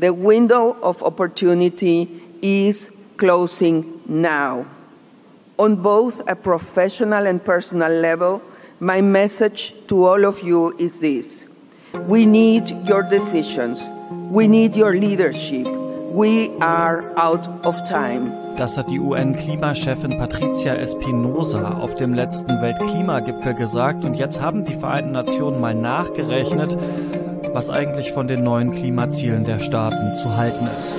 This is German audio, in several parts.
The window of opportunity is closing now. On both a professional and personal level, my message to all of you is this. We need your decisions. We need your leadership. We are out of time. Das hat die UN-Klimachefin Patricia Espinosa auf dem letzten Weltklimagipfel gesagt. Und jetzt haben die Vereinten Nationen mal nachgerechnet, was eigentlich von den neuen Klimazielen der Staaten zu halten ist.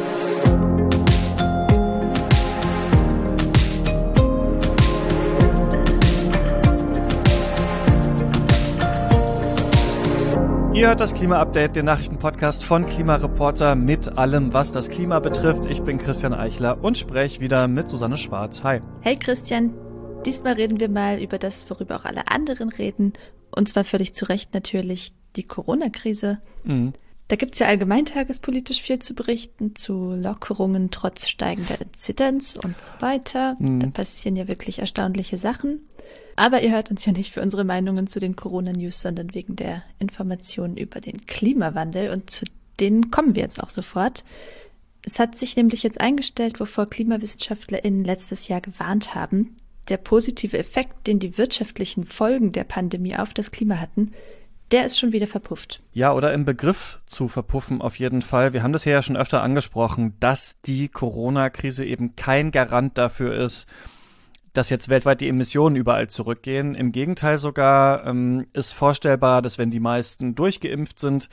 Ihr hört das Klima-Update, den Nachrichtenpodcast von Klimareporter mit allem, was das Klima betrifft. Ich bin Christian Eichler und spreche wieder mit Susanne Schwarz. Hi. Hey Christian, diesmal reden wir mal über das, worüber auch alle anderen reden. Und zwar völlig zu Recht natürlich die Corona-Krise. Mhm. Da gibt es ja allgemein tagespolitisch viel zu berichten, zu Lockerungen trotz steigender Inzidenz und so weiter. Mhm. Da passieren ja wirklich erstaunliche Sachen. Aber ihr hört uns ja nicht für unsere Meinungen zu den Corona-News, sondern wegen der Informationen über den Klimawandel und zu denen kommen wir jetzt auch sofort. Es hat sich nämlich jetzt eingestellt, wovor KlimawissenschaftlerInnen letztes Jahr gewarnt haben. Der positive Effekt, den die wirtschaftlichen Folgen der Pandemie auf das Klima hatten, der ist schon wieder verpufft. Ja, oder im Begriff zu verpuffen auf jeden Fall. Wir haben das ja schon öfter angesprochen, dass die Corona-Krise eben kein Garant dafür ist, dass jetzt weltweit die Emissionen überall zurückgehen. Im Gegenteil sogar ähm, ist vorstellbar, dass wenn die meisten durchgeimpft sind,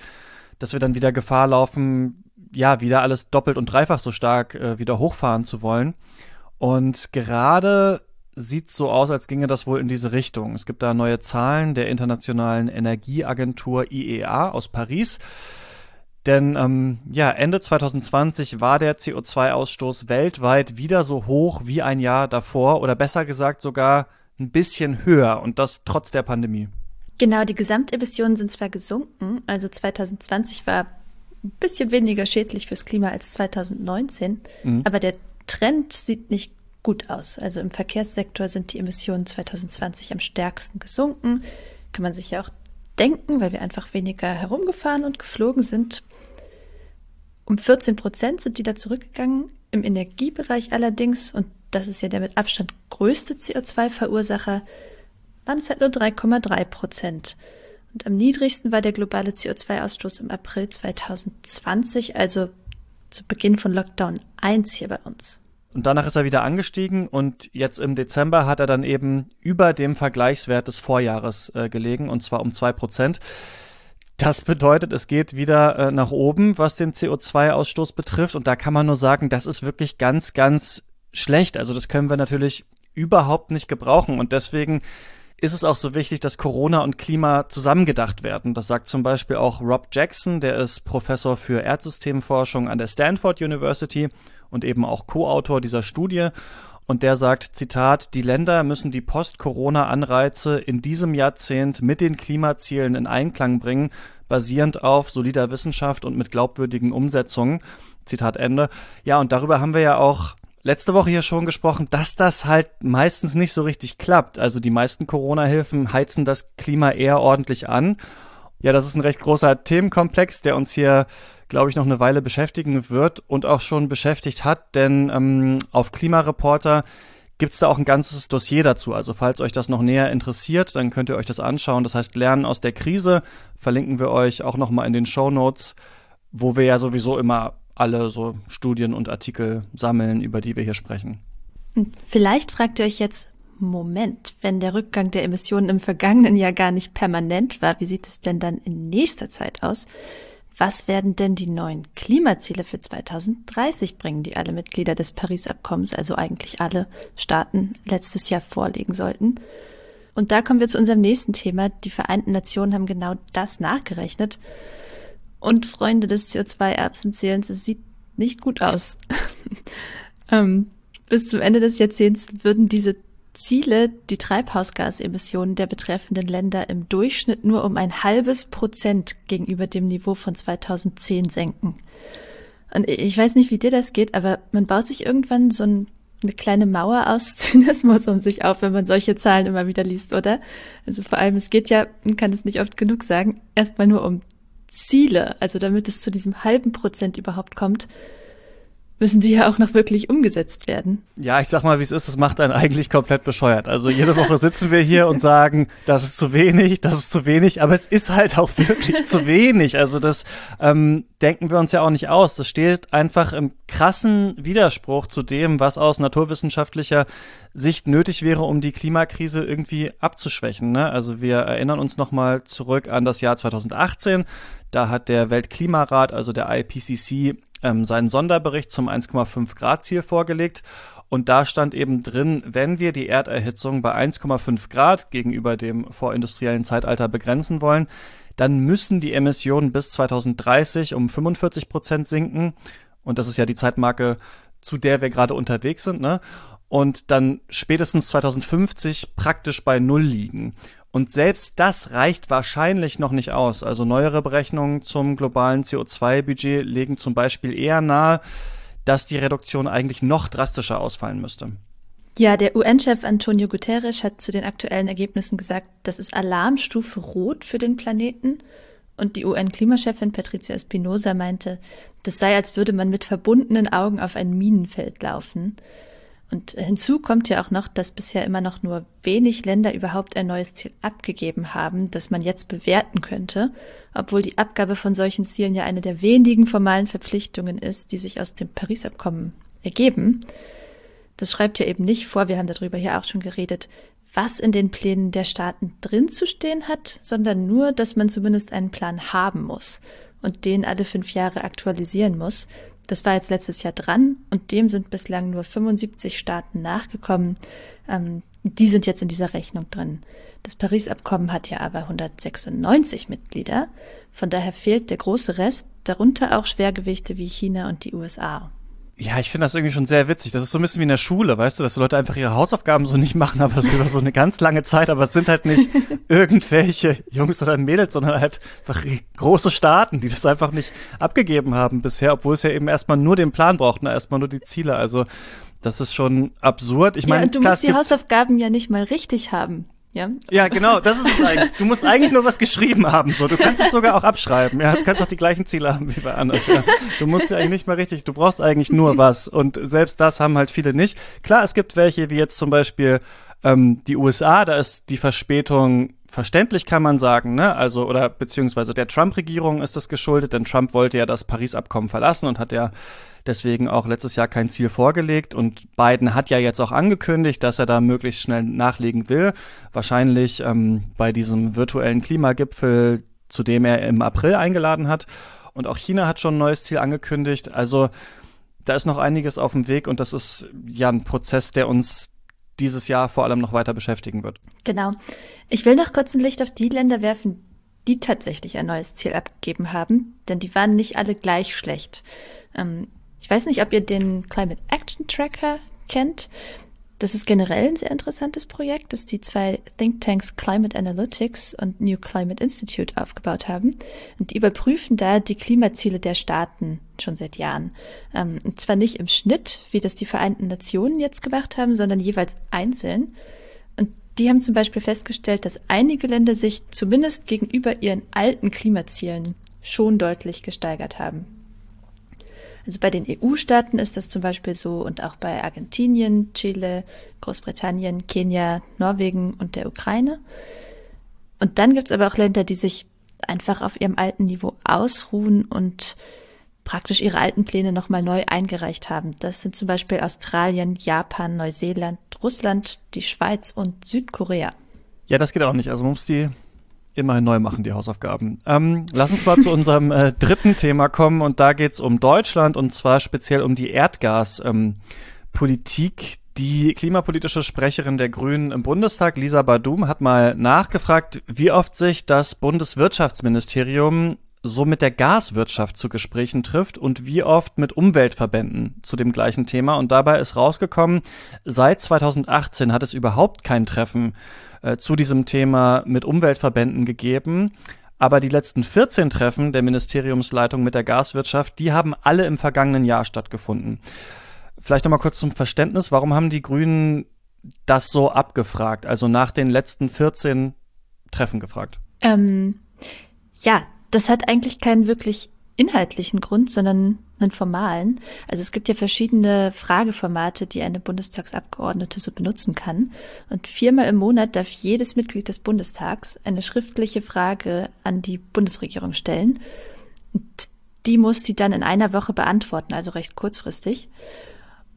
dass wir dann wieder Gefahr laufen, ja, wieder alles doppelt und dreifach so stark äh, wieder hochfahren zu wollen. Und gerade sieht so aus, als ginge das wohl in diese Richtung. Es gibt da neue Zahlen der Internationalen Energieagentur IEA aus Paris. Denn ähm, ja, Ende 2020 war der CO2-Ausstoß weltweit wieder so hoch wie ein Jahr davor oder besser gesagt sogar ein bisschen höher und das trotz der Pandemie. Genau, die Gesamtemissionen sind zwar gesunken, also 2020 war ein bisschen weniger schädlich fürs Klima als 2019, mhm. aber der Trend sieht nicht gut aus. Also im Verkehrssektor sind die Emissionen 2020 am stärksten gesunken. Kann man sich ja auch denken, weil wir einfach weniger herumgefahren und geflogen sind. Um 14 Prozent sind die da zurückgegangen. Im Energiebereich allerdings, und das ist ja der mit Abstand größte CO2-Verursacher, waren es halt nur 3,3 Prozent. Und am niedrigsten war der globale CO2-Ausstoß im April 2020, also zu Beginn von Lockdown 1 hier bei uns. Und danach ist er wieder angestiegen und jetzt im Dezember hat er dann eben über dem Vergleichswert des Vorjahres äh, gelegen und zwar um zwei Prozent. Das bedeutet, es geht wieder äh, nach oben, was den CO2-Ausstoß betrifft. Und da kann man nur sagen, das ist wirklich ganz, ganz schlecht. Also das können wir natürlich überhaupt nicht gebrauchen. Und deswegen ist es auch so wichtig, dass Corona und Klima zusammengedacht werden. Das sagt zum Beispiel auch Rob Jackson, der ist Professor für Erdsystemforschung an der Stanford University und eben auch Co-Autor dieser Studie. Und der sagt, Zitat, die Länder müssen die Post-Corona-Anreize in diesem Jahrzehnt mit den Klimazielen in Einklang bringen, basierend auf solider Wissenschaft und mit glaubwürdigen Umsetzungen. Zitat Ende. Ja, und darüber haben wir ja auch letzte Woche hier schon gesprochen, dass das halt meistens nicht so richtig klappt. Also die meisten Corona-Hilfen heizen das Klima eher ordentlich an. Ja, das ist ein recht großer Themenkomplex, der uns hier glaube ich, noch eine Weile beschäftigen wird und auch schon beschäftigt hat, denn ähm, auf Klimareporter gibt es da auch ein ganzes Dossier dazu. Also falls euch das noch näher interessiert, dann könnt ihr euch das anschauen. Das heißt Lernen aus der Krise verlinken wir euch auch noch mal in den Show Notes, wo wir ja sowieso immer alle so Studien und Artikel sammeln, über die wir hier sprechen. Vielleicht fragt ihr euch jetzt, Moment, wenn der Rückgang der Emissionen im vergangenen Jahr gar nicht permanent war, wie sieht es denn dann in nächster Zeit aus? Was werden denn die neuen Klimaziele für 2030 bringen, die alle Mitglieder des Paris-Abkommens, also eigentlich alle Staaten, letztes Jahr vorlegen sollten? Und da kommen wir zu unserem nächsten Thema. Die Vereinten Nationen haben genau das nachgerechnet. Und Freunde des CO2-Erbsenzählens, es sieht nicht gut aus. ähm, bis zum Ende des Jahrzehnts würden diese Ziele die Treibhausgasemissionen der betreffenden Länder im Durchschnitt nur um ein halbes Prozent gegenüber dem Niveau von 2010 senken. Und ich weiß nicht, wie dir das geht, aber man baut sich irgendwann so ein, eine kleine Mauer aus Zynismus um sich auf, wenn man solche Zahlen immer wieder liest, oder? Also vor allem, es geht ja, man kann es nicht oft genug sagen, erstmal nur um Ziele, also damit es zu diesem halben Prozent überhaupt kommt, müssen die ja auch noch wirklich umgesetzt werden. Ja, ich sag mal, wie es ist, das macht einen eigentlich komplett bescheuert. Also jede Woche sitzen wir hier und sagen, das ist zu wenig, das ist zu wenig, aber es ist halt auch wirklich zu wenig. Also das ähm, denken wir uns ja auch nicht aus. Das steht einfach im krassen Widerspruch zu dem, was aus naturwissenschaftlicher Sicht nötig wäre, um die Klimakrise irgendwie abzuschwächen. Ne? Also wir erinnern uns nochmal zurück an das Jahr 2018. Da hat der Weltklimarat, also der IPCC, ähm, seinen Sonderbericht zum 1,5 Grad Ziel vorgelegt. Und da stand eben drin, wenn wir die Erderhitzung bei 1,5 Grad gegenüber dem vorindustriellen Zeitalter begrenzen wollen, dann müssen die Emissionen bis 2030 um 45 Prozent sinken. Und das ist ja die Zeitmarke, zu der wir gerade unterwegs sind, ne? Und dann spätestens 2050 praktisch bei Null liegen. Und selbst das reicht wahrscheinlich noch nicht aus. Also neuere Berechnungen zum globalen CO2-Budget legen zum Beispiel eher nahe, dass die Reduktion eigentlich noch drastischer ausfallen müsste. Ja, der UN-Chef Antonio Guterres hat zu den aktuellen Ergebnissen gesagt, das ist Alarmstufe Rot für den Planeten. Und die UN-Klimachefin Patricia Espinosa meinte, das sei, als würde man mit verbundenen Augen auf ein Minenfeld laufen. Und hinzu kommt ja auch noch, dass bisher immer noch nur wenig Länder überhaupt ein neues Ziel abgegeben haben, das man jetzt bewerten könnte, obwohl die Abgabe von solchen Zielen ja eine der wenigen formalen Verpflichtungen ist, die sich aus dem Paris-Abkommen ergeben. Das schreibt ja eben nicht vor, wir haben darüber hier auch schon geredet, was in den Plänen der Staaten drin zu stehen hat, sondern nur, dass man zumindest einen Plan haben muss und den alle fünf Jahre aktualisieren muss, das war jetzt letztes Jahr dran und dem sind bislang nur 75 Staaten nachgekommen. Ähm, die sind jetzt in dieser Rechnung drin. Das Paris-Abkommen hat ja aber 196 Mitglieder. Von daher fehlt der große Rest, darunter auch Schwergewichte wie China und die USA. Ja, ich finde das irgendwie schon sehr witzig. Das ist so ein bisschen wie in der Schule, weißt du, dass die Leute einfach ihre Hausaufgaben so nicht machen, aber so über so eine ganz lange Zeit. Aber es sind halt nicht irgendwelche Jungs oder Mädels, sondern halt einfach große Staaten, die das einfach nicht abgegeben haben bisher, obwohl es ja eben erstmal nur den Plan braucht, ne? erstmal nur die Ziele. Also das ist schon absurd. Ich meine, ja, und du musst die Hausaufgaben ja nicht mal richtig haben. Ja, ja genau, das ist es eigentlich. Du musst eigentlich nur was geschrieben haben. So. Du kannst es sogar auch abschreiben. Ja, du kannst auch die gleichen Ziele haben wie bei anderen. Ja. Du musst ja eigentlich nicht mal richtig, du brauchst eigentlich nur was. Und selbst das haben halt viele nicht. Klar, es gibt welche, wie jetzt zum Beispiel ähm, die USA, da ist die Verspätung verständlich kann man sagen, ne? Also oder beziehungsweise der Trump-Regierung ist das geschuldet, denn Trump wollte ja das Paris-Abkommen verlassen und hat ja deswegen auch letztes Jahr kein Ziel vorgelegt und Biden hat ja jetzt auch angekündigt, dass er da möglichst schnell nachlegen will. Wahrscheinlich ähm, bei diesem virtuellen Klimagipfel, zu dem er im April eingeladen hat. Und auch China hat schon ein neues Ziel angekündigt. Also da ist noch einiges auf dem Weg und das ist ja ein Prozess, der uns dieses Jahr vor allem noch weiter beschäftigen wird. Genau. Ich will noch kurz ein Licht auf die Länder werfen, die tatsächlich ein neues Ziel abgegeben haben, denn die waren nicht alle gleich schlecht. Ähm, ich weiß nicht, ob ihr den Climate Action Tracker kennt. Das ist generell ein sehr interessantes Projekt, das die zwei Thinktanks Climate Analytics und New Climate Institute aufgebaut haben. Und die überprüfen da die Klimaziele der Staaten schon seit Jahren. Ähm, und zwar nicht im Schnitt, wie das die Vereinten Nationen jetzt gemacht haben, sondern jeweils einzeln. Und die haben zum Beispiel festgestellt, dass einige Länder sich zumindest gegenüber ihren alten Klimazielen schon deutlich gesteigert haben. Also bei den EU-Staaten ist das zum Beispiel so und auch bei Argentinien, Chile, Großbritannien, Kenia, Norwegen und der Ukraine. Und dann gibt es aber auch Länder, die sich einfach auf ihrem alten Niveau ausruhen und praktisch ihre alten Pläne nochmal neu eingereicht haben. Das sind zum Beispiel Australien, Japan, Neuseeland, Russland, die Schweiz und Südkorea. Ja, das geht auch nicht. Also man muss die immerhin neu machen, die Hausaufgaben. Ähm, lass uns mal zu unserem äh, dritten Thema kommen und da geht's um Deutschland und zwar speziell um die Erdgaspolitik. Ähm, die klimapolitische Sprecherin der Grünen im Bundestag, Lisa Badum, hat mal nachgefragt, wie oft sich das Bundeswirtschaftsministerium so mit der Gaswirtschaft zu Gesprächen trifft und wie oft mit Umweltverbänden zu dem gleichen Thema. Und dabei ist rausgekommen, seit 2018 hat es überhaupt kein Treffen äh, zu diesem Thema mit Umweltverbänden gegeben. Aber die letzten 14 Treffen der Ministeriumsleitung mit der Gaswirtschaft, die haben alle im vergangenen Jahr stattgefunden. Vielleicht nochmal kurz zum Verständnis, warum haben die Grünen das so abgefragt, also nach den letzten 14 Treffen gefragt? Ähm, ja, Das hat eigentlich keinen wirklich inhaltlichen Grund, sondern einen formalen. Also es gibt ja verschiedene Frageformate, die eine Bundestagsabgeordnete so benutzen kann. Und viermal im Monat darf jedes Mitglied des Bundestags eine schriftliche Frage an die Bundesregierung stellen. Und die muss die dann in einer Woche beantworten, also recht kurzfristig.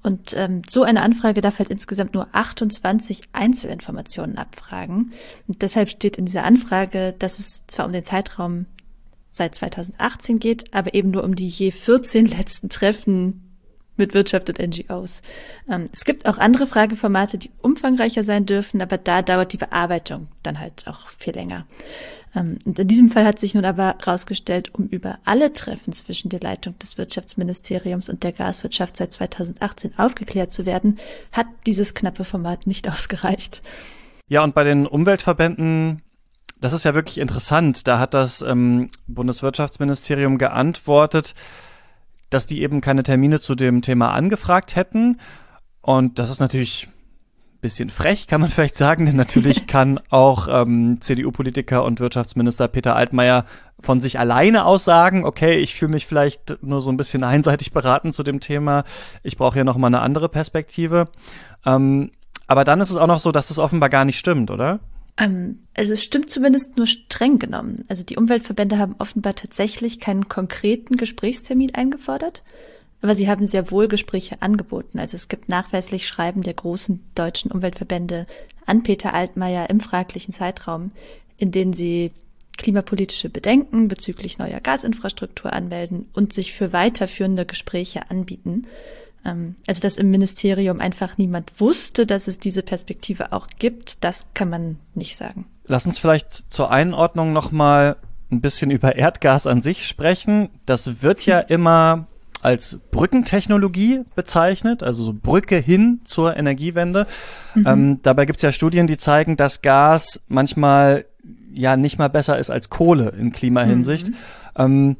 Und ähm, so eine Anfrage darf halt insgesamt nur 28 Einzelinformationen abfragen. Und deshalb steht in dieser Anfrage, dass es zwar um den Zeitraum seit 2018 geht, aber eben nur um die je 14 letzten Treffen mit Wirtschaft und NGOs. Ähm, es gibt auch andere Frageformate, die umfangreicher sein dürfen, aber da dauert die Bearbeitung dann halt auch viel länger. Ähm, und in diesem Fall hat sich nun aber herausgestellt, um über alle Treffen zwischen der Leitung des Wirtschaftsministeriums und der Gaswirtschaft seit 2018 aufgeklärt zu werden, hat dieses knappe Format nicht ausgereicht. Ja, und bei den Umweltverbänden das ist ja wirklich interessant. Da hat das ähm, Bundeswirtschaftsministerium geantwortet, dass die eben keine Termine zu dem Thema angefragt hätten. Und das ist natürlich bisschen frech, kann man vielleicht sagen, denn natürlich kann auch ähm, CDU-Politiker und Wirtschaftsminister Peter Altmaier von sich alleine aus sagen, okay, ich fühle mich vielleicht nur so ein bisschen einseitig beraten zu dem Thema, ich brauche hier nochmal eine andere Perspektive. Ähm, aber dann ist es auch noch so, dass es offenbar gar nicht stimmt, oder? Ähm, also es stimmt zumindest nur streng genommen. Also die Umweltverbände haben offenbar tatsächlich keinen konkreten Gesprächstermin eingefordert, aber sie haben sehr wohl Gespräche angeboten. Also es gibt nachweislich Schreiben der großen deutschen Umweltverbände an Peter Altmaier im fraglichen Zeitraum, in denen sie klimapolitische Bedenken bezüglich neuer Gasinfrastruktur anmelden und sich für weiterführende Gespräche anbieten. Ähm, also, dass im Ministerium einfach niemand wusste, dass es diese Perspektive auch gibt, das kann man nicht sagen. Lass uns vielleicht zur Einordnung nochmal ein bisschen über Erdgas an sich sprechen. Das wird ja immer als Brückentechnologie bezeichnet, also so Brücke hin zur Energiewende. Mhm. Ähm, dabei gibt es ja Studien, die zeigen, dass Gas manchmal ja nicht mal besser ist als Kohle in Klimahinsicht. Mhm. Ähm,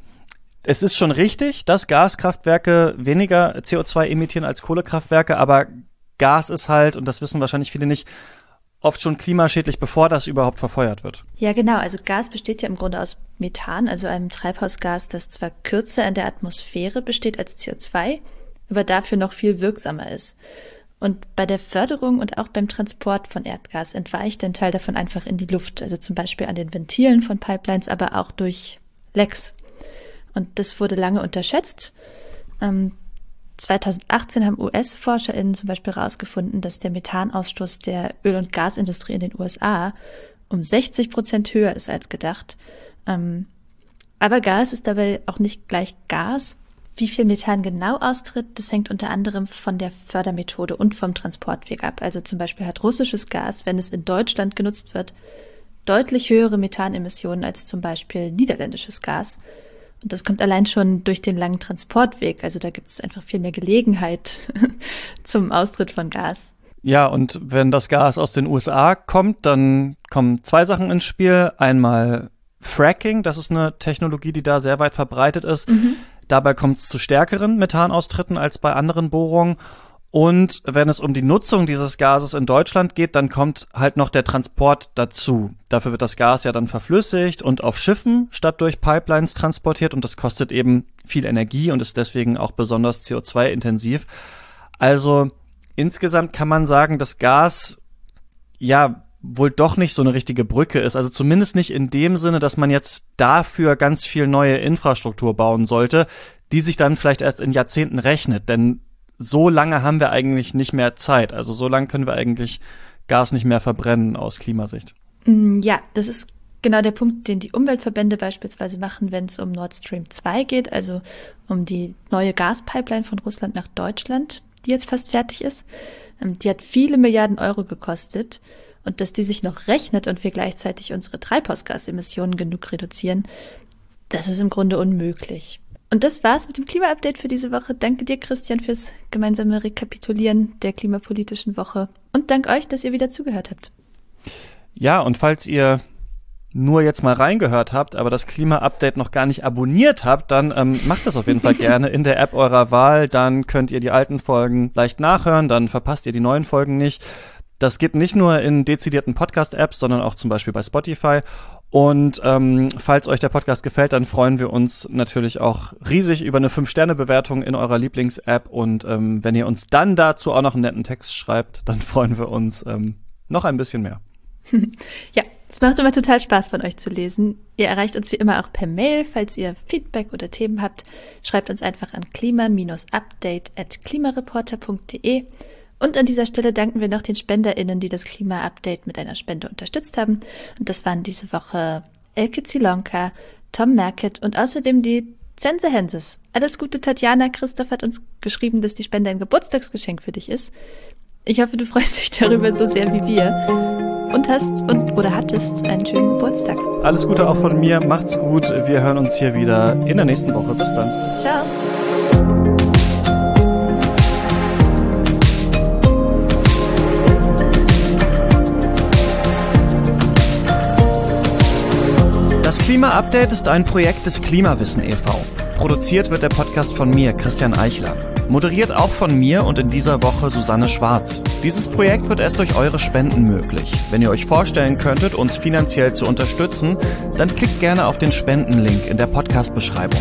es ist schon richtig, dass Gaskraftwerke weniger CO2 emittieren als Kohlekraftwerke, aber Gas ist halt, und das wissen wahrscheinlich viele nicht, oft schon klimaschädlich, bevor das überhaupt verfeuert wird. Ja, genau. Also Gas besteht ja im Grunde aus Methan, also einem Treibhausgas, das zwar kürzer in der Atmosphäre besteht als CO2, aber dafür noch viel wirksamer ist. Und bei der Förderung und auch beim Transport von Erdgas entweicht ein Teil davon einfach in die Luft, also zum Beispiel an den Ventilen von Pipelines, aber auch durch Lecks. Und das wurde lange unterschätzt. Ähm, 2018 haben US-ForscherInnen zum Beispiel herausgefunden, dass der Methanausstoß der Öl- und Gasindustrie in den USA um 60 Prozent höher ist als gedacht. Ähm, aber Gas ist dabei auch nicht gleich Gas. Wie viel Methan genau austritt, das hängt unter anderem von der Fördermethode und vom Transportweg ab. Also zum Beispiel hat russisches Gas, wenn es in Deutschland genutzt wird, deutlich höhere Methanemissionen als zum Beispiel niederländisches Gas. Und das kommt allein schon durch den langen Transportweg. Also da gibt es einfach viel mehr Gelegenheit zum Austritt von Gas. Ja, und wenn das Gas aus den USA kommt, dann kommen zwei Sachen ins Spiel. Einmal Fracking, das ist eine Technologie, die da sehr weit verbreitet ist. Mhm. Dabei kommt es zu stärkeren Methanaustritten als bei anderen Bohrungen. Und wenn es um die Nutzung dieses Gases in Deutschland geht, dann kommt halt noch der Transport dazu. Dafür wird das Gas ja dann verflüssigt und auf Schiffen statt durch Pipelines transportiert und das kostet eben viel Energie und ist deswegen auch besonders CO2-intensiv. Also insgesamt kann man sagen, dass Gas ja wohl doch nicht so eine richtige Brücke ist. Also zumindest nicht in dem Sinne, dass man jetzt dafür ganz viel neue Infrastruktur bauen sollte, die sich dann vielleicht erst in Jahrzehnten rechnet. Denn so lange haben wir eigentlich nicht mehr Zeit. Also so lange können wir eigentlich Gas nicht mehr verbrennen aus Klimasicht. Mm, ja, das ist genau der Punkt, den die Umweltverbände beispielsweise machen, wenn es um Nord Stream 2 geht, also um die neue Gaspipeline von Russland nach Deutschland, die jetzt fast fertig ist. Ähm, die hat viele Milliarden Euro gekostet. Und dass die sich noch rechnet und wir gleichzeitig unsere Treibhausgasemissionen genug reduzieren, das ist im Grunde unmöglich. Und das war's mit dem Klima-Update für diese Woche. Danke dir, Christian, fürs gemeinsame Rekapitulieren der klimapolitischen Woche. Und dank euch, dass ihr wieder zugehört habt. Ja, und falls ihr nur jetzt mal reingehört habt, aber das Klima-Update noch gar nicht abonniert habt, dann ähm, macht das auf jeden Fall gerne in der App eurer Wahl. Dann könnt ihr die alten Folgen leicht nachhören, dann verpasst ihr die neuen Folgen nicht. Das geht nicht nur in dezidierten Podcast-Apps, sondern auch zum Beispiel bei Spotify. Und ähm, falls euch der Podcast gefällt, dann freuen wir uns natürlich auch riesig über eine 5-Sterne-Bewertung in eurer Lieblings-App. Und ähm, wenn ihr uns dann dazu auch noch einen netten Text schreibt, dann freuen wir uns ähm, noch ein bisschen mehr. ja, es macht immer total Spaß von euch zu lesen. Ihr erreicht uns wie immer auch per Mail. Falls ihr Feedback oder Themen habt, schreibt uns einfach an klima-update at klimareporter.de. Und an dieser Stelle danken wir noch den SpenderInnen, die das Klima-Update mit einer Spende unterstützt haben. Und das waren diese Woche Elke Zilonka, Tom Merkett und außerdem die Zense Henses. Alles Gute, Tatjana. Christoph hat uns geschrieben, dass die Spende ein Geburtstagsgeschenk für dich ist. Ich hoffe, du freust dich darüber so sehr wie wir. Und hast und oder hattest einen schönen Geburtstag. Alles Gute auch von mir. Macht's gut. Wir hören uns hier wieder in der nächsten Woche. Bis dann. Ciao. Das Klima-Update ist ein Projekt des Klimawissen e.V. Produziert wird der Podcast von mir, Christian Eichler. Moderiert auch von mir und in dieser Woche Susanne Schwarz. Dieses Projekt wird erst durch eure Spenden möglich. Wenn ihr euch vorstellen könntet, uns finanziell zu unterstützen, dann klickt gerne auf den Spendenlink in der Podcast-Beschreibung.